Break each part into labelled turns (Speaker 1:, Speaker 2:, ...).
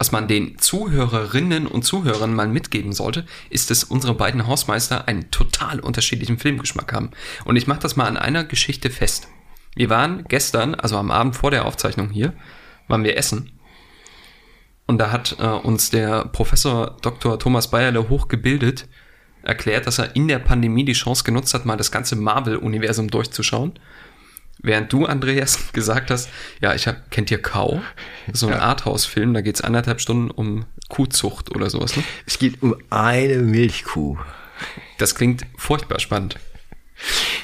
Speaker 1: was man den Zuhörerinnen und Zuhörern mal mitgeben sollte, ist, dass unsere beiden Hausmeister einen total unterschiedlichen Filmgeschmack haben. Und ich mache das mal an einer Geschichte fest. Wir waren gestern, also am Abend vor der Aufzeichnung hier, waren wir essen. Und da hat äh, uns der Professor Dr. Thomas Bayerle hochgebildet erklärt, dass er in der Pandemie die Chance genutzt hat, mal das ganze Marvel-Universum durchzuschauen. Während du, Andreas, gesagt hast, ja, ich hab, kennt ihr Kau? So ein ja. Arthouse-Film, da geht's anderthalb Stunden um Kuhzucht oder sowas, ne?
Speaker 2: Es geht um eine Milchkuh.
Speaker 1: Das klingt furchtbar spannend.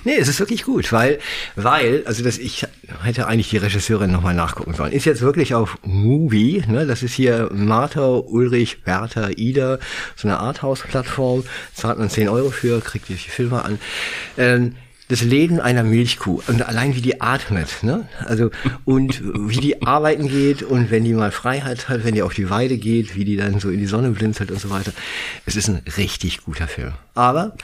Speaker 2: Nee, es ist wirklich gut, weil, weil, also das, ich hätte eigentlich die Regisseurin nochmal nachgucken sollen. Ist jetzt wirklich auf Movie, ne? Das ist hier Martha, Ulrich, Werther, Ida, so eine Arthouse-Plattform, zahlt man 10 Euro für, kriegt die Filme an. Ähm, das Leben einer Milchkuh und allein wie die atmet, ne? Also und wie die arbeiten geht und wenn die mal Freiheit hat, wenn die auf die Weide geht, wie die dann so in die Sonne blinzelt und so weiter. Es ist ein richtig guter Film, aber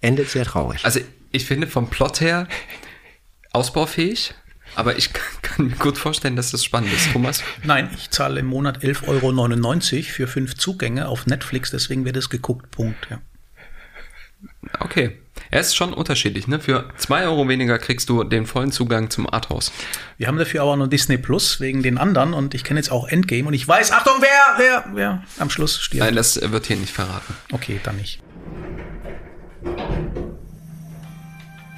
Speaker 2: endet sehr traurig.
Speaker 1: Also ich finde vom Plot her ausbaufähig. Aber ich kann, mir gut vorstellen, dass das spannend ist. Thomas?
Speaker 3: Nein, ich zahle im Monat 11,99 Euro für fünf Zugänge auf Netflix, deswegen wird es geguckt. Punkt. Ja.
Speaker 1: Okay. Er ist schon unterschiedlich, ne? Für zwei Euro weniger kriegst du den vollen Zugang zum Arthouse.
Speaker 3: Wir haben dafür aber nur Disney Plus wegen den anderen und ich kenne jetzt auch Endgame und ich weiß, Achtung, wer, wer, wer am Schluss stirbt.
Speaker 1: Nein, das wird hier nicht verraten.
Speaker 3: Okay, dann nicht.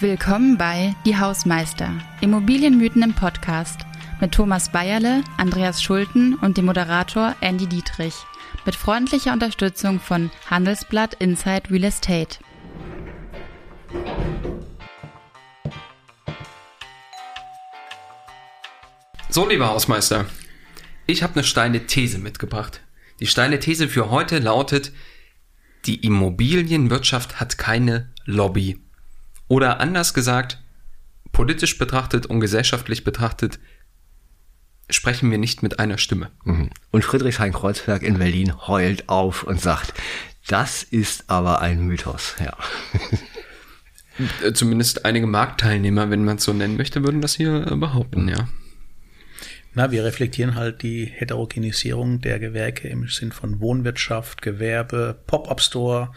Speaker 4: Willkommen bei Die Hausmeister, Immobilienmythen im Podcast mit Thomas Bayerle, Andreas Schulten und dem Moderator Andy Dietrich mit freundlicher Unterstützung von Handelsblatt Inside Real Estate.
Speaker 1: So, lieber Hausmeister, ich habe eine steile These mitgebracht. Die steile These für heute lautet, die Immobilienwirtschaft hat keine Lobby. Oder anders gesagt, politisch betrachtet und gesellschaftlich betrachtet sprechen wir nicht mit einer Stimme.
Speaker 2: Mhm. Und Friedrichshain-Kreuzberg in Berlin heult auf und sagt, das ist aber ein Mythos, ja.
Speaker 1: Äh, zumindest einige Marktteilnehmer, wenn man es so nennen möchte, würden das hier äh, behaupten, ja.
Speaker 3: Na, wir reflektieren halt die Heterogenisierung der Gewerke im Sinn von Wohnwirtschaft, Gewerbe, Pop-up-Store,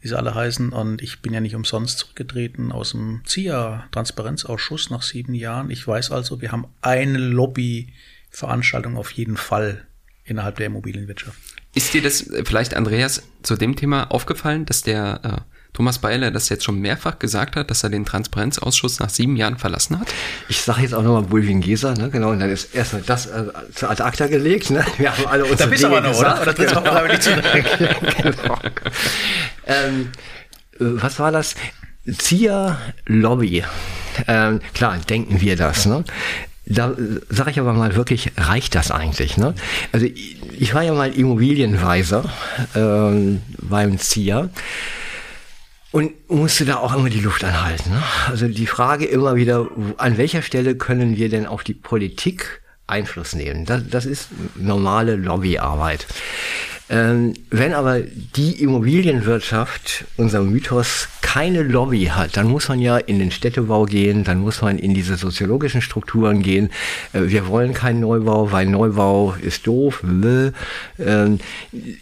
Speaker 3: wie sie alle heißen. Und ich bin ja nicht umsonst zurückgetreten aus dem ZIA-Transparenzausschuss nach sieben Jahren. Ich weiß also, wir haben eine Lobbyveranstaltung auf jeden Fall innerhalb der Immobilienwirtschaft.
Speaker 1: Ist dir das vielleicht, Andreas, zu dem Thema aufgefallen, dass der äh, Thomas Beiler das jetzt schon mehrfach gesagt hat, dass er den Transparenzausschuss nach sieben Jahren verlassen hat?
Speaker 2: Ich sage jetzt auch nochmal Bulwin-Geser, ne? genau, und dann ist erstmal das äh, zur Ad acta gelegt. Ne? Wir haben alle unsere Da bist du aber noch, gesagt. oder? Oder trittst genau. aber nicht zurück. genau. ähm, äh, was war das? Zia Lobby. Ähm, klar, denken wir das. Ne? Da sage ich aber mal wirklich, reicht das eigentlich? Ne? Also ich, ich war ja mal Immobilienweiser ähm, beim ZIA und musste da auch immer die Luft anhalten. Ne? Also die Frage immer wieder, an welcher Stelle können wir denn auf die Politik Einfluss nehmen? Das, das ist normale Lobbyarbeit. Ähm, wenn aber die Immobilienwirtschaft, unser Mythos, keine Lobby hat, dann muss man ja in den Städtebau gehen, dann muss man in diese soziologischen Strukturen gehen. Äh, wir wollen keinen Neubau, weil Neubau ist doof. Ähm,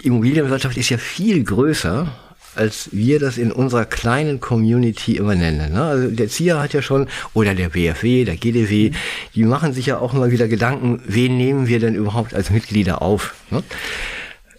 Speaker 2: Immobilienwirtschaft ist ja viel größer als wir das in unserer kleinen Community immer nennen. Ne? Also der ZIA hat ja schon, oder der BFW, der GDW, die machen sich ja auch immer wieder Gedanken, wen nehmen wir denn überhaupt als Mitglieder auf? Ne?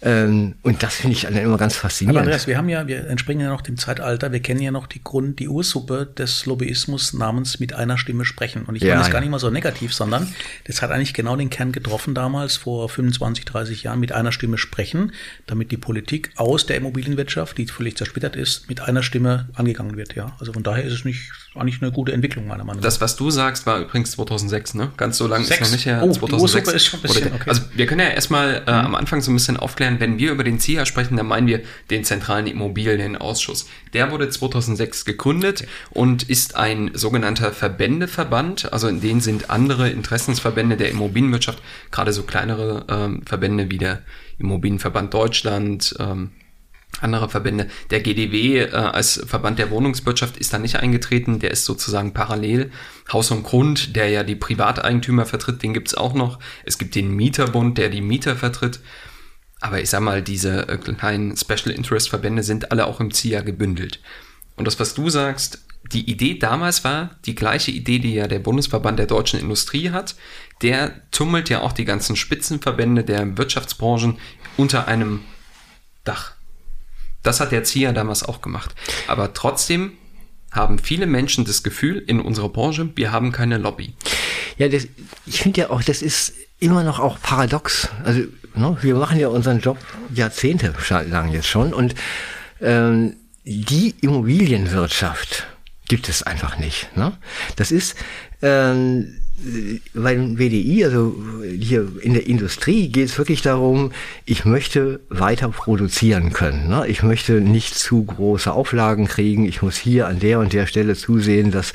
Speaker 2: Ähm, und das finde ich dann immer ganz faszinierend. Aber
Speaker 3: Andreas, wir haben ja, wir entspringen ja noch dem Zeitalter, wir kennen ja noch die Grund, die Ursuppe des Lobbyismus namens mit einer Stimme sprechen. Und ich ja, meine das ja. gar nicht mal so negativ, sondern das hat eigentlich genau den Kern getroffen damals vor 25, 30 Jahren mit einer Stimme sprechen, damit die Politik aus der Immobilienwirtschaft, die völlig zersplittert ist, mit einer Stimme angegangen wird. Ja, also von daher ist es nicht eigentlich eine gute Entwicklung meiner Meinung nach.
Speaker 1: Das, was du sagst, war übrigens 2006, ne? Ganz so lange ist noch nicht her. Oh, 2006. Die ist schon ein bisschen, okay. Also wir können ja erstmal äh, am Anfang so ein bisschen aufklären, wenn wir über den ZIA sprechen, dann meinen wir den Zentralen Immobilienausschuss. Der wurde 2006 gegründet und ist ein sogenannter Verbändeverband. Also in denen sind andere Interessensverbände der Immobilienwirtschaft, gerade so kleinere ähm, Verbände wie der Immobilienverband Deutschland, ähm, andere Verbände. Der GDW äh, als Verband der Wohnungswirtschaft ist da nicht eingetreten, der ist sozusagen parallel. Haus und Grund, der ja die Privateigentümer vertritt, den gibt's auch noch. Es gibt den Mieterbund, der die Mieter vertritt. Aber ich sag mal, diese äh, kleinen Special Interest Verbände sind alle auch im ZIA gebündelt. Und das, was du sagst, die Idee damals war die gleiche Idee, die ja der Bundesverband der deutschen Industrie hat. Der tummelt ja auch die ganzen Spitzenverbände der Wirtschaftsbranchen unter einem Dach. Das hat der ZIA damals auch gemacht. Aber trotzdem haben viele Menschen das Gefühl in unserer Branche, wir haben keine Lobby.
Speaker 2: Ja, das, ich finde ja auch, das ist immer noch auch paradox. Also ne, wir machen ja unseren Job Jahrzehnte lang jetzt schon und ähm, die Immobilienwirtschaft gibt es einfach nicht. Ne? Das ist ähm, beim WDI, also hier in der Industrie, geht es wirklich darum, ich möchte weiter produzieren können. Ne? Ich möchte nicht zu große Auflagen kriegen. Ich muss hier an der und der Stelle zusehen, dass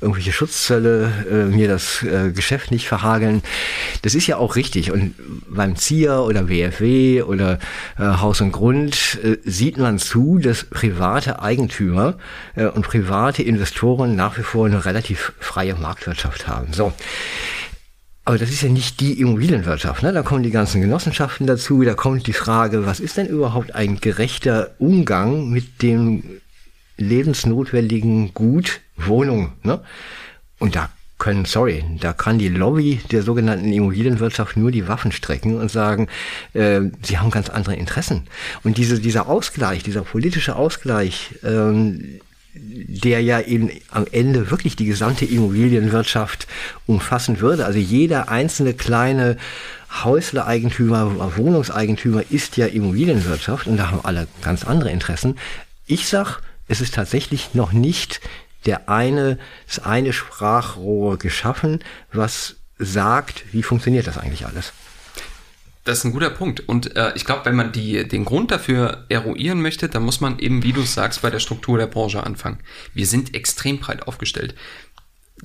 Speaker 2: irgendwelche Schutzzölle äh, mir das äh, Geschäft nicht verhageln. Das ist ja auch richtig. Und beim ZIA oder WFW oder äh, Haus und Grund äh, sieht man zu, dass private Eigentümer äh, und private Investoren nach wie vor eine relativ freie Marktwirtschaft haben. So. Aber das ist ja nicht die Immobilienwirtschaft. Ne? Da kommen die ganzen Genossenschaften dazu. Da kommt die Frage, was ist denn überhaupt ein gerechter Umgang mit dem lebensnotwendigen Gut Wohnung? Ne? Und da können, sorry, da kann die Lobby der sogenannten Immobilienwirtschaft nur die Waffen strecken und sagen, äh, sie haben ganz andere Interessen. Und diese, dieser Ausgleich, dieser politische Ausgleich, ähm, der ja eben am Ende wirklich die gesamte Immobilienwirtschaft umfassen würde. Also jeder einzelne kleine Häuslereigentümer, Wohnungseigentümer ist ja Immobilienwirtschaft und da haben alle ganz andere Interessen. Ich sag, es ist tatsächlich noch nicht der eine, das eine Sprachrohr geschaffen, was sagt, wie funktioniert das eigentlich alles.
Speaker 1: Das ist ein guter Punkt. Und äh, ich glaube, wenn man die, den Grund dafür eruieren möchte, dann muss man eben, wie du sagst, bei der Struktur der Branche anfangen. Wir sind extrem breit aufgestellt.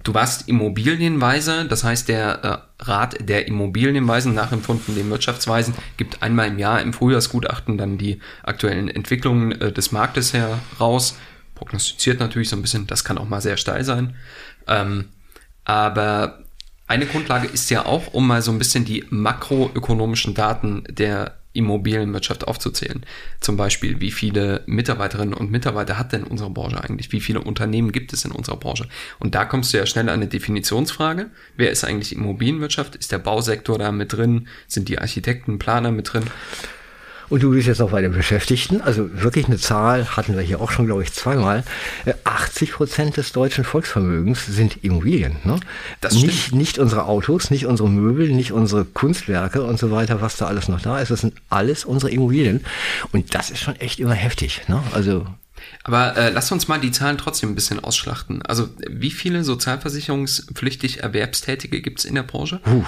Speaker 1: Du warst Immobilienweiser, das heißt, der äh, Rat der Immobilienweisen, nachempfunden den Wirtschaftsweisen, gibt einmal im Jahr im Frühjahrsgutachten dann die aktuellen Entwicklungen äh, des Marktes heraus. Prognostiziert natürlich so ein bisschen, das kann auch mal sehr steil sein. Ähm, aber eine Grundlage ist ja auch, um mal so ein bisschen die makroökonomischen Daten der Immobilienwirtschaft aufzuzählen. Zum Beispiel, wie viele Mitarbeiterinnen und Mitarbeiter hat denn unsere Branche eigentlich? Wie viele Unternehmen gibt es in unserer Branche? Und da kommst du ja schnell an eine Definitionsfrage. Wer ist eigentlich Immobilienwirtschaft? Ist der Bausektor da mit drin? Sind die Architekten, Planer mit drin?
Speaker 2: Und du bist jetzt auch bei den Beschäftigten. Also wirklich eine Zahl hatten wir hier auch schon, glaube ich, zweimal. 80 äh, Prozent des deutschen Volksvermögens sind Immobilien. Ne? Das nicht, nicht unsere Autos, nicht unsere Möbel, nicht unsere Kunstwerke und so weiter, was da alles noch da ist. Das sind alles unsere Immobilien. Und das ist schon echt immer heftig. Ne? Also
Speaker 1: aber äh, lass uns mal die Zahlen trotzdem ein bisschen ausschlachten. Also wie viele sozialversicherungspflichtig Erwerbstätige gibt es in der Branche? Uh.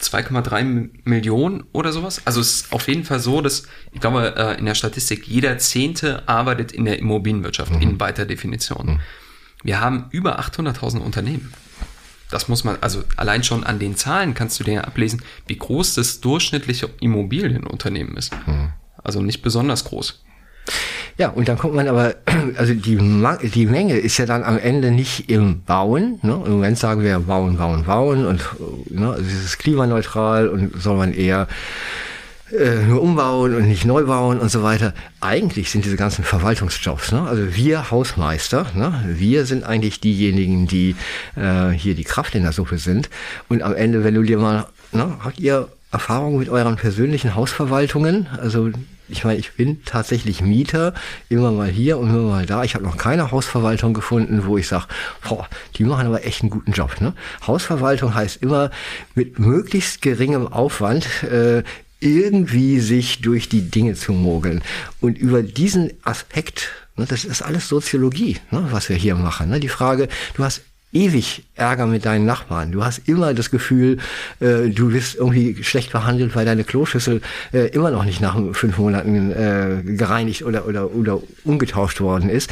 Speaker 1: 2,3 Millionen oder sowas. Also es ist auf jeden Fall so, dass ich glaube, äh, in der Statistik jeder Zehnte arbeitet in der Immobilienwirtschaft mhm. in weiter Definition. Mhm. Wir haben über 800.000 Unternehmen. Das muss man, also allein schon an den Zahlen kannst du dir ja ablesen, wie groß das durchschnittliche Immobilienunternehmen ist. Mhm. Also nicht besonders groß.
Speaker 2: Ja, und dann kommt man aber, also die, die Menge ist ja dann am Ende nicht im Bauen. Ne? Im Moment sagen wir bauen, bauen, bauen und ne, also es ist klimaneutral und soll man eher äh, nur umbauen und nicht neu bauen und so weiter. Eigentlich sind diese ganzen Verwaltungsjobs, ne? also wir Hausmeister, ne? wir sind eigentlich diejenigen, die äh, hier die Kraft in der Suppe sind. Und am Ende, wenn du dir mal, ne, habt ihr Erfahrungen mit euren persönlichen Hausverwaltungen? Also ich meine, ich bin tatsächlich Mieter, immer mal hier und immer mal da. Ich habe noch keine Hausverwaltung gefunden, wo ich sage, boah, die machen aber echt einen guten Job. Ne? Hausverwaltung heißt immer mit möglichst geringem Aufwand äh, irgendwie sich durch die Dinge zu mogeln. Und über diesen Aspekt, ne, das ist alles Soziologie, ne, was wir hier machen. Ne? Die Frage, du hast ewig Ärger mit deinen Nachbarn. Du hast immer das Gefühl, äh, du bist irgendwie schlecht behandelt, weil deine Kloschüssel äh, immer noch nicht nach fünf Monaten äh, gereinigt oder, oder, oder umgetauscht worden ist.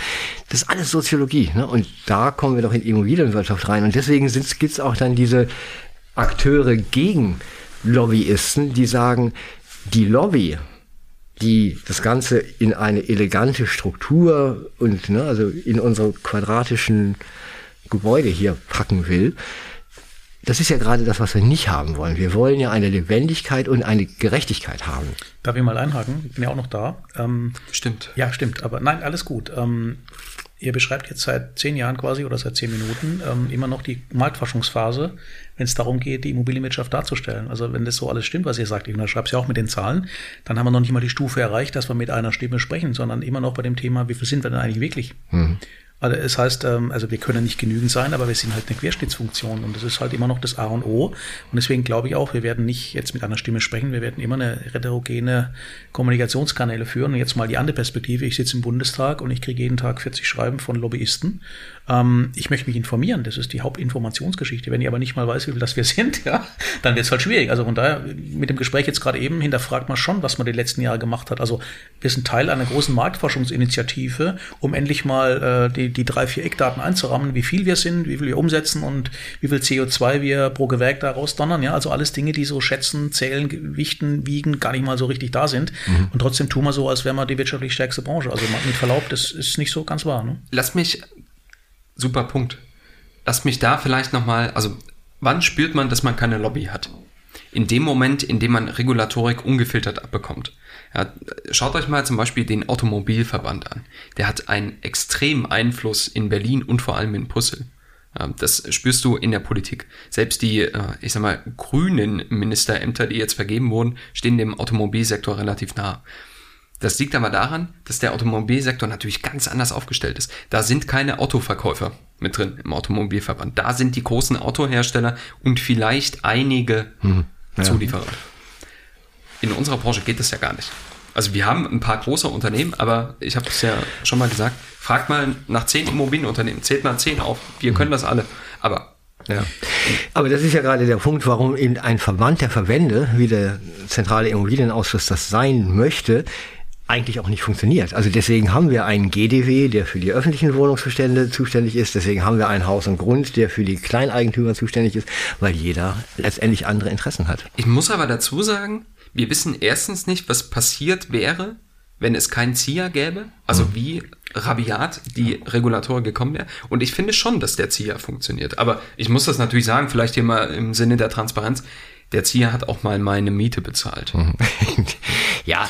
Speaker 2: Das ist alles Soziologie. Ne? Und da kommen wir doch in die Immobilienwirtschaft rein. Und deswegen gibt es auch dann diese Akteure gegen Lobbyisten, die sagen, die Lobby, die das Ganze in eine elegante Struktur und ne, also in unsere quadratischen Gebäude hier packen will, das ist ja gerade das, was wir nicht haben wollen. Wir wollen ja eine Lebendigkeit und eine Gerechtigkeit haben.
Speaker 3: Darf ich mal einhaken? Ich bin ja auch noch da.
Speaker 1: Ähm, stimmt.
Speaker 3: Ja, stimmt. Aber nein, alles gut. Ähm, ihr beschreibt jetzt seit zehn Jahren quasi oder seit zehn Minuten ähm, immer noch die Marktforschungsphase, wenn es darum geht, die Immobilienwirtschaft darzustellen. Also wenn das so alles stimmt, was ihr sagt, ich schreibe es ja auch mit den Zahlen, dann haben wir noch nicht mal die Stufe erreicht, dass wir mit einer Stimme sprechen, sondern immer noch bei dem Thema, wie viel sind wir denn eigentlich wirklich? Mhm. Also es heißt, ähm, also wir können nicht genügend sein, aber wir sind halt eine Querschnittsfunktion und das ist halt immer noch das A und O. Und deswegen glaube ich auch, wir werden nicht jetzt mit einer Stimme sprechen, wir werden immer eine heterogene Kommunikationskanäle führen. Und jetzt mal die andere Perspektive. Ich sitze im Bundestag und ich kriege jeden Tag 40 Schreiben von Lobbyisten ähm, ich möchte mich informieren, das ist die Hauptinformationsgeschichte. Wenn ich aber nicht mal weiß, wie viel das wir sind, ja, dann wird es halt schwierig. Also von daher, mit dem Gespräch jetzt gerade eben, hinterfragt man schon, was man die letzten Jahre gemacht hat. Also wir sind Teil einer großen Marktforschungsinitiative, um endlich mal äh, die, die drei, vier Eckdaten einzurahmen, wie viel wir sind, wie viel wir umsetzen und wie viel CO2 wir pro Gewerk da rausdonnern. Ja, also alles Dinge, die so schätzen, zählen, gewichten, wiegen, gar nicht mal so richtig da sind. Mhm. Und trotzdem tun wir so, als wären wir die wirtschaftlich stärkste Branche. Also mit Verlaub, das ist nicht so ganz wahr. Ne?
Speaker 1: Lass mich super Punkt. Lass mich da vielleicht nochmal, also wann spürt man, dass man keine Lobby hat? In dem Moment, in dem man Regulatorik ungefiltert abbekommt. Ja, schaut euch mal zum Beispiel den Automobilverband an. Der hat einen extremen Einfluss in Berlin und vor allem in Brüssel. Das spürst du in der Politik. Selbst die, äh, ich sag mal, grünen Ministerämter, die jetzt vergeben wurden, stehen dem Automobilsektor relativ nah. Das liegt aber daran, dass der Automobilsektor natürlich ganz anders aufgestellt ist. Da sind keine Autoverkäufer mit drin im Automobilverband. Da sind die großen Autohersteller und vielleicht einige hm, ja. Zulieferer. In unserer Branche geht das ja gar nicht. Also wir haben ein paar große Unternehmen, aber ich habe es ja schon mal gesagt, fragt mal nach zehn Immobilienunternehmen, zählt mal zehn auf. Wir können das alle. Aber
Speaker 2: ja. Aber das ist ja gerade der Punkt, warum eben ein Verband der Verbände, wie der zentrale Immobilienausschuss das sein möchte, eigentlich auch nicht funktioniert. Also deswegen haben wir einen GDW, der für die öffentlichen Wohnungsbestände zuständig ist. Deswegen haben wir ein Haus und Grund, der für die Kleineigentümer zuständig ist, weil jeder letztendlich andere Interessen hat.
Speaker 1: Ich muss aber dazu sagen, wir wissen erstens nicht, was passiert wäre, wenn es keinen ZIA gäbe. Also mhm. wie rabiat die Regulatoren gekommen wäre. Und ich finde schon, dass der ZIA funktioniert. Aber ich muss das natürlich sagen, vielleicht hier mal im Sinne der Transparenz der Zieher hat auch mal meine Miete bezahlt. Mhm.
Speaker 2: ja,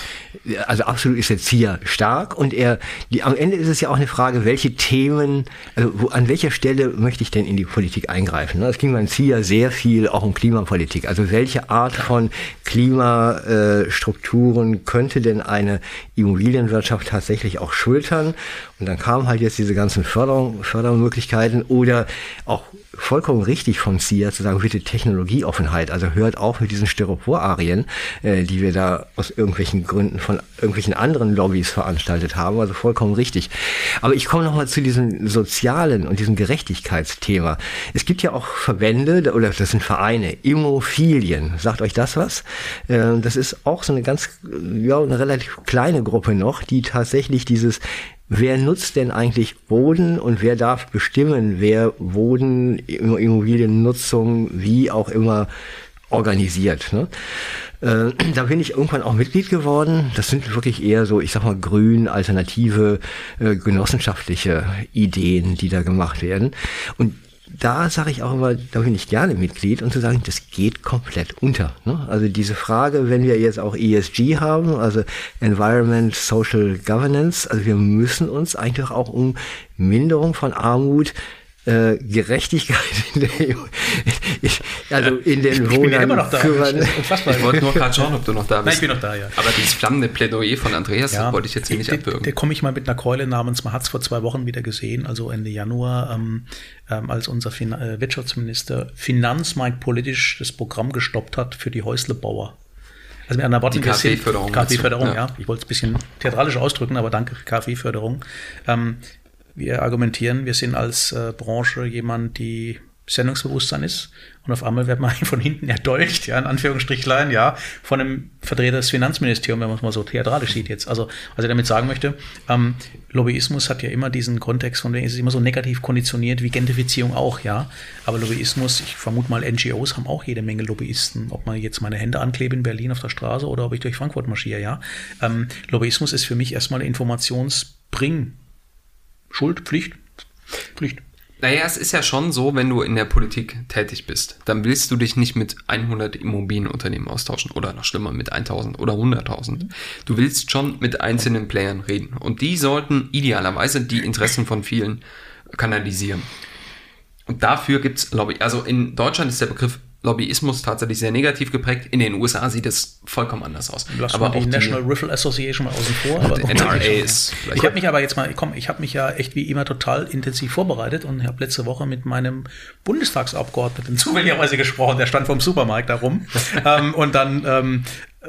Speaker 2: also absolut ist der Zieher stark und er, die, am Ende ist es ja auch eine Frage, welche Themen, also wo, an welcher Stelle möchte ich denn in die Politik eingreifen? Ne? Es ging beim Zieher sehr viel auch um Klimapolitik. Also welche Art von Klimastrukturen könnte denn eine Immobilienwirtschaft tatsächlich auch schultern? Und dann kamen halt jetzt diese ganzen Förderung, Fördermöglichkeiten oder auch vollkommen richtig von SIA zu sagen, bitte Technologieoffenheit. Also hört auf mit diesen Styropor-Arien, äh, die wir da aus irgendwelchen Gründen von irgendwelchen anderen Lobbys veranstaltet haben. Also vollkommen richtig. Aber ich komme nochmal zu diesem sozialen und diesem Gerechtigkeitsthema. Es gibt ja auch Verbände, oder das sind Vereine, Immofilien. Sagt euch das was? Äh, das ist auch so eine ganz, ja, eine relativ kleine Gruppe noch, die tatsächlich dieses wer nutzt denn eigentlich Boden und wer darf bestimmen, wer Boden, Immobiliennutzung, wie auch immer organisiert. Ne? Äh, da bin ich irgendwann auch Mitglied geworden. Das sind wirklich eher so, ich sag mal, grün, alternative, äh, genossenschaftliche Ideen, die da gemacht werden. Und da sage ich auch immer, da bin ich gerne Mitglied und zu sagen, das geht komplett unter. Ne? Also diese Frage, wenn wir jetzt auch ESG haben, also Environment Social Governance, also wir müssen uns eigentlich auch um Minderung von Armut äh, Gerechtigkeit in der
Speaker 1: ich, also in den ich, ich bin ja immer noch da. Ich wollte nur gerade schauen, ob du noch da bist.
Speaker 3: Nein, ich bin noch da, ja.
Speaker 1: Aber dieses flammende Plädoyer von Andreas ja, wollte ich jetzt hier nicht abwürgen.
Speaker 3: Da komme ich mal mit einer Keule namens, man hat es vor zwei Wochen wieder gesehen, also Ende Januar, ähm, ähm, als unser fin äh, Wirtschaftsminister Finanzmarkt politisch das Programm gestoppt hat für die Häuslebauer. Also mit einer Worten
Speaker 1: KfW-Förderung.
Speaker 3: KfW-Förderung, ja. ja. Ich wollte es ein bisschen theatralisch ausdrücken, aber danke für KfW-Förderung. Ähm, wir argumentieren, wir sind als äh, Branche jemand, die Sendungsbewusstsein ist und auf einmal wird man von hinten erdolcht, ja, in Anführungsstrichlein, ja, von einem Vertreter des Finanzministeriums, wenn man es mal so theatralisch sieht jetzt. Also, was ich damit sagen möchte, ähm, Lobbyismus hat ja immer diesen Kontext, von dem ist es immer so negativ konditioniert wie Gentrifizierung auch, ja. Aber Lobbyismus, ich vermute mal, NGOs haben auch jede Menge Lobbyisten. Ob man jetzt meine Hände anklebe in Berlin auf der Straße oder ob ich durch Frankfurt marschiere, ja. Ähm, Lobbyismus ist für mich erstmal Informationsbring- Schuld, Pflicht, Pflicht.
Speaker 1: Naja, es ist ja schon so, wenn du in der Politik tätig bist, dann willst du dich nicht mit 100 Immobilienunternehmen austauschen oder noch schlimmer mit 1000 oder 100.000. Du willst schon mit einzelnen Playern reden und die sollten idealerweise die Interessen von vielen kanalisieren. Und dafür gibt's, glaube ich, also in Deutschland ist der Begriff Lobbyismus tatsächlich sehr negativ geprägt. In den USA sieht es vollkommen anders aus.
Speaker 3: Lass aber die National Riffle Association mal außen vor. Aber NRA ist ich habe mich aber jetzt mal, komm, ich habe mich ja echt wie immer total intensiv vorbereitet und habe letzte Woche mit meinem Bundestagsabgeordneten zufälligerweise gesprochen. Der stand vom Supermarkt darum ähm, und dann ähm,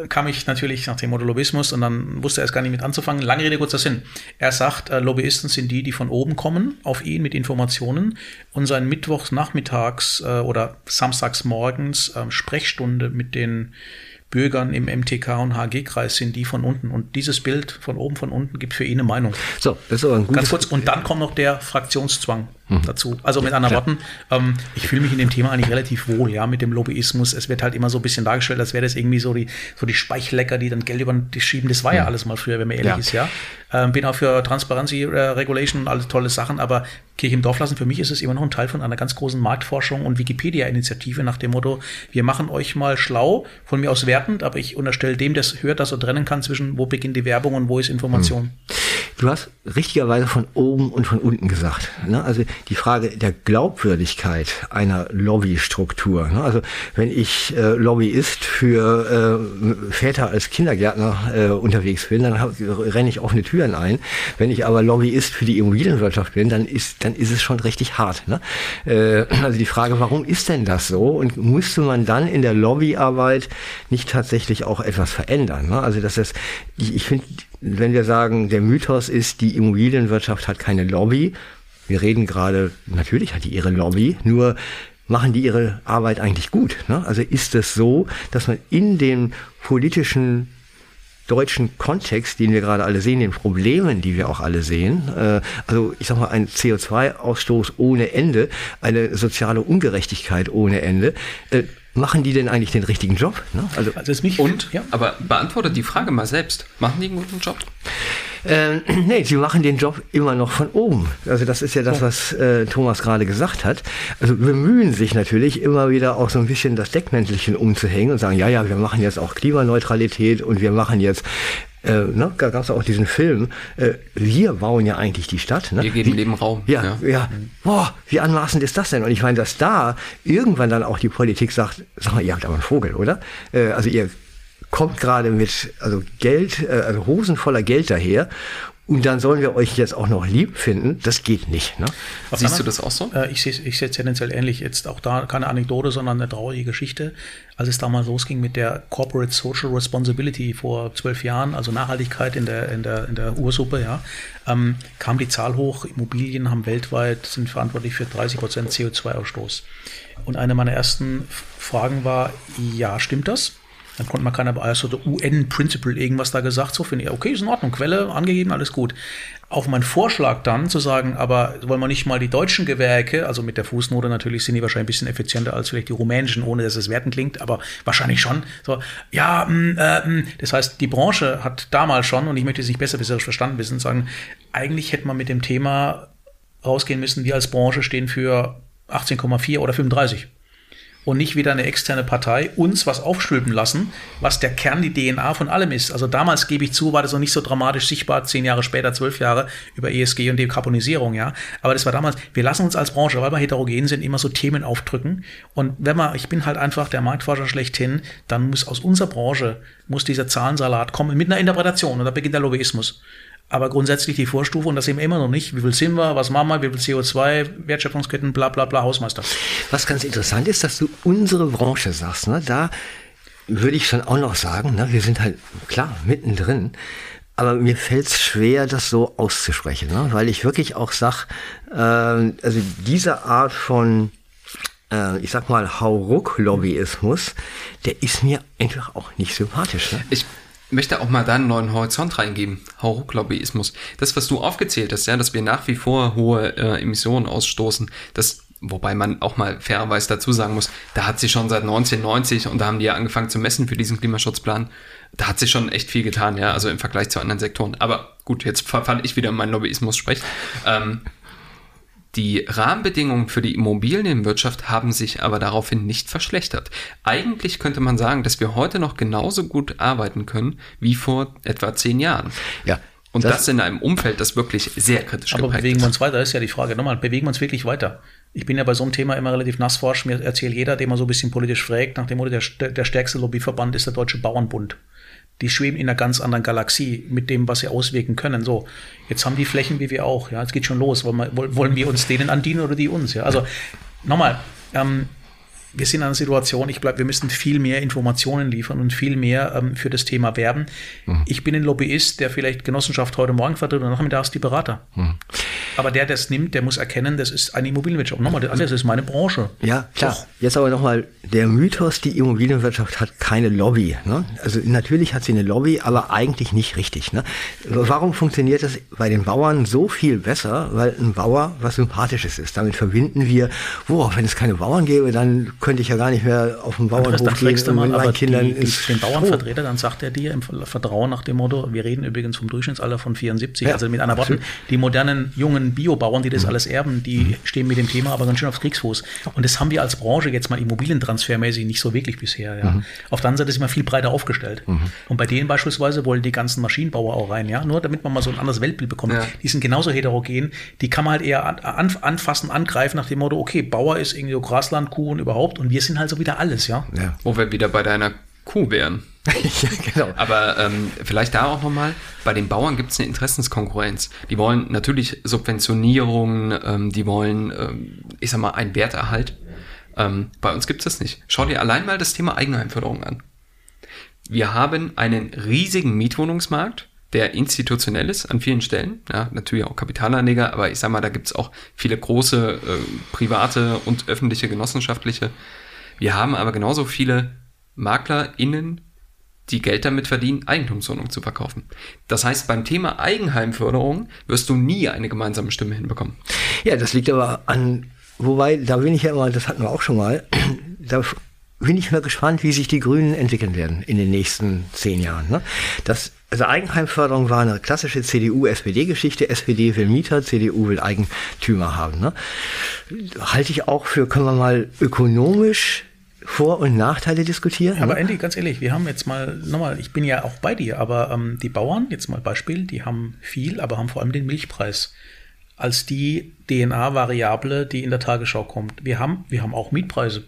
Speaker 3: kam ich natürlich nach dem Motto Lobbyismus und dann wusste er es gar nicht mit anzufangen. Lange Rede, kurzer Sinn. Er sagt, äh, Lobbyisten sind die, die von oben kommen auf ihn mit Informationen und sein Mittwochs nachmittags äh, oder samstags morgens äh, Sprechstunde mit den Bürgern im MTK und HG-Kreis sind die von unten. Und dieses Bild von oben, von unten gibt für ihn eine Meinung.
Speaker 2: So, das ist aber ein gutes
Speaker 3: Ganz kurz, und dann kommt noch der Fraktionszwang mhm. dazu. Also mit anderen Worten, ähm, ich fühle mich in dem Thema eigentlich relativ wohl, ja, mit dem Lobbyismus. Es wird halt immer so ein bisschen dargestellt, als wäre das irgendwie so die, so die Speichlecker, die dann Geld über die schieben. Das war mhm. ja alles mal früher, wenn man ehrlich ja. ist, ja. Ähm, bin auch für Transparency äh, Regulation und alle tolle Sachen, aber Kirche im Dorf lassen, für mich ist es immer noch ein Teil von einer ganz großen Marktforschung und Wikipedia-Initiative nach dem Motto, wir machen euch mal schlau, von mir aus wertend, aber ich unterstelle dem, der hört, dass er trennen kann zwischen, wo beginnt die Werbung und wo ist Information. Mhm.
Speaker 2: Du hast richtigerweise von oben und von unten gesagt. Ne? Also die Frage der Glaubwürdigkeit einer Lobbystruktur. Ne? Also wenn ich äh, Lobbyist für äh, Väter als Kindergärtner äh, unterwegs bin, dann renne ich offene Türen ein. Wenn ich aber Lobbyist für die Immobilienwirtschaft bin, dann ist, dann ist es schon richtig hart. Ne? Äh, also die Frage, warum ist denn das so? Und musste man dann in der Lobbyarbeit nicht tatsächlich auch etwas verändern? Ne? Also das ist, ich, ich finde, wenn wir sagen, der Mythos ist, die Immobilienwirtschaft hat keine Lobby, wir reden gerade, natürlich hat die ihre Lobby, nur machen die ihre Arbeit eigentlich gut. Ne? Also ist es so, dass man in den politischen deutschen Kontext, den wir gerade alle sehen, den Problemen, die wir auch alle sehen, äh, also ich sag mal, ein CO2-Ausstoß ohne Ende, eine soziale Ungerechtigkeit ohne Ende, äh, machen die denn eigentlich den richtigen Job? Ne?
Speaker 1: Also, also ist mich und, ja. aber beantwortet die Frage mal selbst. Machen die einen guten Job?
Speaker 2: Äh, nee, sie machen den Job immer noch von oben. Also das ist ja das, was äh, Thomas gerade gesagt hat. Also bemühen sich natürlich immer wieder auch so ein bisschen das Deckmäntelchen umzuhängen und sagen, ja, ja, wir machen jetzt auch Klimaneutralität und wir machen jetzt äh, ne, da gab es auch diesen Film, äh, wir bauen ja eigentlich die Stadt. Ne?
Speaker 1: Wir geben dem Raum.
Speaker 2: Ja, ja, ja. Boah, wie anmaßend ist das denn? Und ich meine, dass da irgendwann dann auch die Politik sagt, sag mal, ihr habt aber einen Vogel, oder? Äh, also ihr kommt gerade mit also Geld, äh, also Hosen voller Geld daher und dann sollen wir euch jetzt auch noch lieb finden. Das geht nicht. Ne?
Speaker 1: Siehst du das auch so?
Speaker 3: Äh, ich sehe ich es tendenziell ähnlich. Jetzt auch da keine Anekdote, sondern eine traurige Geschichte. Als es damals losging mit der Corporate Social Responsibility vor zwölf Jahren, also Nachhaltigkeit in der, in der, in der Ursuppe, ja, ähm, kam die Zahl hoch. Immobilien haben weltweit, sind verantwortlich für 30 Prozent CO2-Ausstoß. Und eine meiner ersten Fragen war, ja, stimmt das? Dann konnte man keine, also der UN-Principle irgendwas da gesagt, so finde ich, okay, ist in Ordnung, Quelle angegeben, alles gut. Auf meinen Vorschlag dann zu sagen, aber wollen wir nicht mal die deutschen Gewerke, also mit der Fußnote natürlich sind die wahrscheinlich ein bisschen effizienter als vielleicht die rumänischen, ohne dass es werten klingt, aber wahrscheinlich schon. So, ja, mh, mm, äh, mh. Mm. das heißt, die Branche hat damals schon, und ich möchte es nicht besser besserisch verstanden wissen, sagen, eigentlich hätte man mit dem Thema rausgehen müssen, wir als Branche stehen für 18,4 oder 35 und nicht wieder eine externe Partei uns was aufstülpen lassen, was der Kern, die DNA von allem ist. Also damals gebe ich zu, war das noch nicht so dramatisch sichtbar, zehn Jahre später, zwölf Jahre über ESG und Dekarbonisierung, ja. Aber das war damals, wir lassen uns als Branche, weil wir heterogen sind, immer so Themen aufdrücken. Und wenn man, ich bin halt einfach der Marktforscher schlechthin, dann muss aus unserer Branche, muss dieser Zahlensalat kommen mit einer Interpretation und da beginnt der Lobbyismus. Aber grundsätzlich die Vorstufe, und das sehen wir immer noch nicht, wie viel sind wir, was machen wir, wie viel CO2, Wertschöpfungsketten, bla bla bla, Hausmeister.
Speaker 2: Was ganz interessant ist, dass du unsere Branche sagst, ne? da würde ich schon auch noch sagen, ne? wir sind halt klar mittendrin, aber mir fällt es schwer, das so auszusprechen, ne? weil ich wirklich auch sag, äh, also diese Art von äh, ich sag mal, Hauruck-Lobbyismus, der ist mir einfach auch nicht sympathisch. Ne?
Speaker 1: Ich möchte auch mal da einen neuen Horizont reingeben. Hauruck-Lobbyismus. Das, was du aufgezählt hast, ja, dass wir nach wie vor hohe äh, Emissionen ausstoßen, das Wobei man auch mal fairerweise dazu sagen muss, da hat sie schon seit 1990 und da haben die ja angefangen zu messen für diesen Klimaschutzplan. Da hat sich schon echt viel getan, ja, also im Vergleich zu anderen Sektoren. Aber gut, jetzt verfalle ich wieder in meinen Lobbyismus-Sprech. Ähm, Die Rahmenbedingungen für die Immobilienwirtschaft haben sich aber daraufhin nicht verschlechtert. Eigentlich könnte man sagen, dass wir heute noch genauso gut arbeiten können wie vor etwa zehn Jahren.
Speaker 2: Ja.
Speaker 1: Und das, das in einem Umfeld, das wirklich sehr kritisch
Speaker 3: aber geprägt bewegen wir uns weiter, das ist ja die Frage. Nochmal, bewegen wir uns wirklich weiter? Ich bin ja bei so einem Thema immer relativ nassforsch. Mir erzählt jeder, der mal so ein bisschen politisch fragt, nach dem Motto, der, der stärkste Lobbyverband ist der Deutsche Bauernbund die schweben in einer ganz anderen Galaxie mit dem, was sie auswirken können. So, jetzt haben die Flächen wie wir auch. Ja, es geht schon los. Wollen wir, wollen wir uns denen andienen oder die uns? Ja, also nochmal. Ähm, wir sind in einer Situation, ich glaube, wir müssen viel mehr Informationen liefern und viel mehr ähm, für das Thema werben. Mhm. Ich bin ein Lobbyist, der vielleicht Genossenschaft heute Morgen vertritt und nachmittags die Berater. Mhm. Aber der, der es nimmt, der muss erkennen, das ist eine Immobilienwirtschaft. Nochmal, das ist meine Branche.
Speaker 2: Ja, klar. Doch. Jetzt aber nochmal, der Mythos, die Immobilienwirtschaft hat keine Lobby. Ne? Also natürlich hat sie eine Lobby, aber eigentlich nicht richtig. Ne? Warum funktioniert das bei den Bauern so viel besser? Weil ein Bauer was Sympathisches ist. Damit verbinden wir, wo, wenn es keine Bauern gäbe, dann könnte ich ja gar nicht mehr auf den Bauernhof
Speaker 3: das gehen und mit meinen Kindern die, die, den Bauernvertreter, dann sagt er dir im Vertrauen nach dem Motto, wir reden übrigens vom Durchschnittsalter von 74, ja, also mit einer Worten, die modernen jungen Biobauern, die das mhm. alles erben, die mhm. stehen mit dem Thema aber ganz schön aufs Kriegsfuß. Und das haben wir als Branche jetzt mal immobilientransfermäßig nicht so wirklich bisher. Ja. Mhm. Auf der anderen Seite sind wir viel breiter aufgestellt. Mhm. Und bei denen beispielsweise wollen die ganzen Maschinenbauer auch rein, ja, nur damit man mal so ein anderes Weltbild bekommt. Ja. Die sind genauso heterogen, die kann man halt eher an, anfassen, angreifen nach dem Motto, okay, Bauer ist irgendwie so Graslandkuh und überhaupt und wir sind halt so wieder alles, ja. ja.
Speaker 1: Wo wir wieder bei deiner Kuh wären. ja, genau. Aber ähm, vielleicht da auch nochmal, bei den Bauern gibt es eine Interessenskonkurrenz. Die wollen natürlich Subventionierungen, ähm, die wollen, ähm, ich sag mal, einen Werterhalt. Ähm, bei uns gibt es das nicht. Schau dir allein mal das Thema Eigenheimförderung an. Wir haben einen riesigen Mietwohnungsmarkt, der institutionell ist an vielen Stellen. Ja, natürlich auch Kapitalanleger, aber ich sag mal, da gibt es auch viele große äh, private und öffentliche genossenschaftliche. Wir haben aber genauso viele MaklerInnen, die Geld damit verdienen, Eigentumswohnungen zu verkaufen. Das heißt, beim Thema Eigenheimförderung wirst du nie eine gemeinsame Stimme hinbekommen.
Speaker 2: Ja, das liegt aber an, wobei, da bin ich ja immer, das hatten wir auch schon mal, da bin ich mal gespannt, wie sich die Grünen entwickeln werden in den nächsten zehn Jahren. Ne? Das, also Eigenheimförderung war eine klassische CDU-SPD-Geschichte. SPD will Mieter, CDU will Eigentümer haben. Ne? Halte ich auch für, können wir mal ökonomisch vor- und Nachteile diskutieren.
Speaker 3: Aber Andy, ganz ehrlich, wir haben jetzt mal, nochmal, ich bin ja auch bei dir, aber ähm, die Bauern, jetzt mal Beispiel, die haben viel, aber haben vor allem den Milchpreis als die DNA-Variable, die in der Tagesschau kommt. Wir haben, wir haben auch Mietpreise.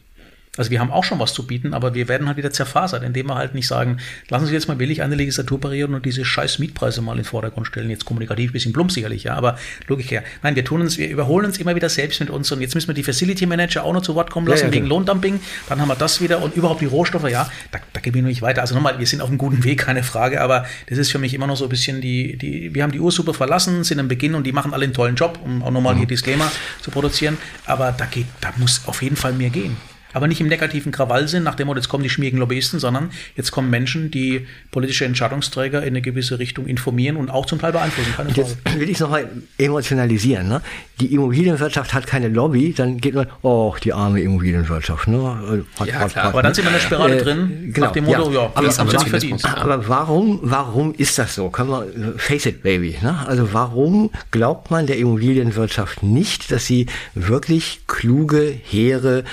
Speaker 3: Also wir haben auch schon was zu bieten, aber wir werden halt wieder zerfasert, indem wir halt nicht sagen, lassen Sie jetzt mal billig eine Legislaturperiode und diese scheiß Mietpreise mal in den Vordergrund stellen. Jetzt kommunikativ ein bisschen plump sicherlich, ja, aber logisch her. Nein, wir tun uns, wir überholen uns immer wieder selbst mit uns und jetzt müssen wir die Facility Manager auch noch zu Wort kommen lassen ja, ja, wegen. Lohndumping. Dann haben wir das wieder und überhaupt die Rohstoffe, ja, da, da gebe ich nur nicht weiter. Also nochmal, wir sind auf einem guten Weg, keine Frage, aber das ist für mich immer noch so ein bisschen die, die, wir haben die Ursuppe verlassen, sind am Beginn und die machen alle einen tollen Job, um auch nochmal mhm. hier Disclaimer zu produzieren. Aber da geht, da muss auf jeden Fall mehr gehen aber nicht im negativen Krawallsinn, nach dem Motto, jetzt kommen die schmierigen Lobbyisten, sondern jetzt kommen Menschen, die politische Entscheidungsträger in eine gewisse Richtung informieren und auch zum Teil beeinflussen.
Speaker 2: Keine jetzt will ich es nochmal emotionalisieren. Ne? Die Immobilienwirtschaft hat keine Lobby, dann geht man, oh, die arme Immobilienwirtschaft. Ne?
Speaker 3: Hat, ja, hat, klar. Hat, aber dann sind wir in der Spirale äh, drin,
Speaker 2: genau, nach dem Motto, ja, ja aber, das haben sie nicht verdient. Aber warum, warum ist das so? Kann man, face it, baby. Ne? Also warum glaubt man der Immobilienwirtschaft nicht, dass sie wirklich kluge, hehre,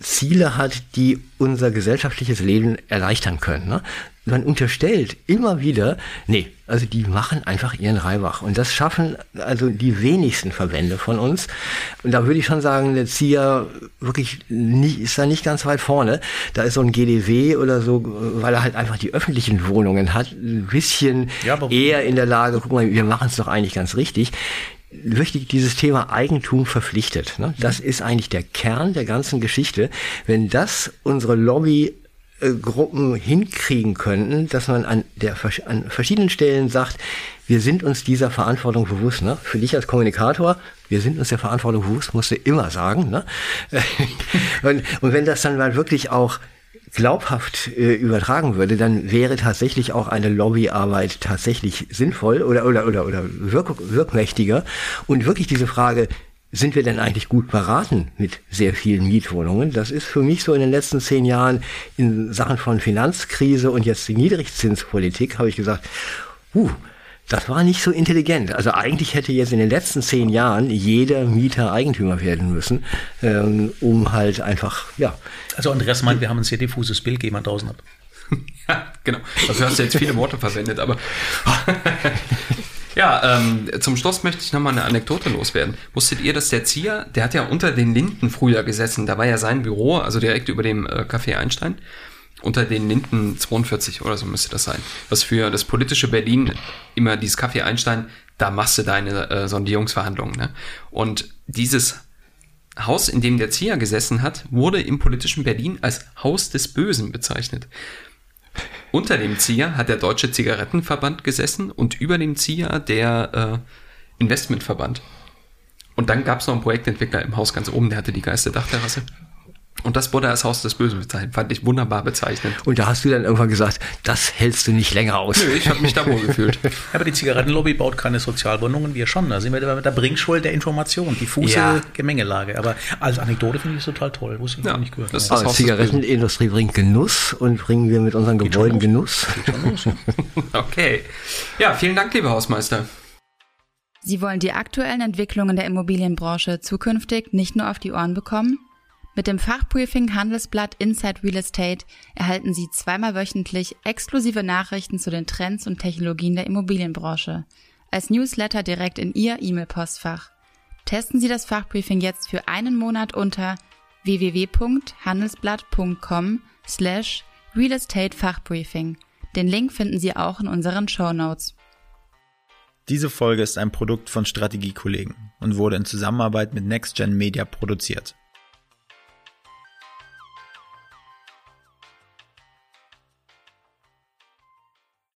Speaker 2: Ziele hat, die unser gesellschaftliches Leben erleichtern können. Ne? Man unterstellt immer wieder, nee, also die machen einfach ihren Reibach. Und das schaffen also die wenigsten Verbände von uns. Und da würde ich schon sagen, der Zier wirklich nicht, ist da nicht ganz weit vorne. Da ist so ein GDW oder so, weil er halt einfach die öffentlichen Wohnungen hat, ein bisschen ja, eher in der Lage, guck mal, wir machen es doch eigentlich ganz richtig wirklich dieses Thema Eigentum verpflichtet. Ne? Das ist eigentlich der Kern der ganzen Geschichte. Wenn das unsere Lobby Gruppen hinkriegen könnten, dass man an, der, an verschiedenen Stellen sagt, wir sind uns dieser Verantwortung bewusst. Ne? Für dich als Kommunikator, wir sind uns der Verantwortung bewusst, musst du immer sagen. Ne? und, und wenn das dann mal wirklich auch glaubhaft äh, übertragen würde, dann wäre tatsächlich auch eine Lobbyarbeit tatsächlich sinnvoll oder oder oder oder wirk wirkmächtiger und wirklich diese Frage sind wir denn eigentlich gut beraten mit sehr vielen Mietwohnungen? Das ist für mich so in den letzten zehn Jahren in Sachen von Finanzkrise und jetzt die Niedrigzinspolitik habe ich gesagt, uh, das war nicht so intelligent. Also eigentlich hätte jetzt in den letzten zehn Jahren jeder Mieter Eigentümer werden müssen, ähm, um halt einfach, ja.
Speaker 3: Also Andreas meint, wir haben ein sehr diffuses Bild, jemand draußen hat.
Speaker 1: ja, genau. Also hast du jetzt viele Worte verwendet, aber ja, ähm, zum Schluss möchte ich nochmal eine Anekdote loswerden. Wusstet ihr, dass der Zier, der hat ja unter den Linden früher gesessen, da war ja sein Büro, also direkt über dem äh, Café Einstein, unter den Linden 42 oder so müsste das sein. Was für das politische Berlin immer dieses Café Einstein, da machst du deine äh, Sondierungsverhandlungen. Ne? Und dieses Haus, in dem der Zier gesessen hat, wurde im politischen Berlin als Haus des Bösen bezeichnet. Unter dem Zier hat der Deutsche Zigarettenverband gesessen und über dem Zier der äh, Investmentverband. Und dann gab es noch einen Projektentwickler im Haus ganz oben, der hatte die geilste Dachterrasse. Und das wurde als Haus des Bösen bezeichnet. Fand ich wunderbar bezeichnet.
Speaker 2: Und da hast du dann irgendwann gesagt, das hältst du nicht länger aus.
Speaker 1: Nö, ich habe mich da wohl gefühlt.
Speaker 3: Aber die Zigarettenlobby baut keine Sozialwohnungen, wir schon. Da sind wir mit der Bringschuld der Information, diffuse ja. Gemengelage. Aber als Anekdote finde ich es total toll. Wusste ich ja, nicht gehört.
Speaker 2: Das ist das aber Zigarettenindustrie bringt Genuss und bringen wir mit unseren Gebäuden Genuss.
Speaker 1: okay. Ja, vielen Dank, lieber Hausmeister.
Speaker 4: Sie wollen die aktuellen Entwicklungen der Immobilienbranche zukünftig nicht nur auf die Ohren bekommen? Mit dem Fachbriefing Handelsblatt Inside Real Estate erhalten Sie zweimal wöchentlich exklusive Nachrichten zu den Trends und Technologien der Immobilienbranche. Als Newsletter direkt in Ihr E-Mail-Postfach. Testen Sie das Fachbriefing jetzt für einen Monat unter www.handelsblatt.com slash Real Estate Fachbriefing. Den Link finden Sie auch in unseren Show Notes.
Speaker 5: Diese Folge ist ein Produkt von Strategiekollegen und wurde in Zusammenarbeit mit NextGen Media produziert.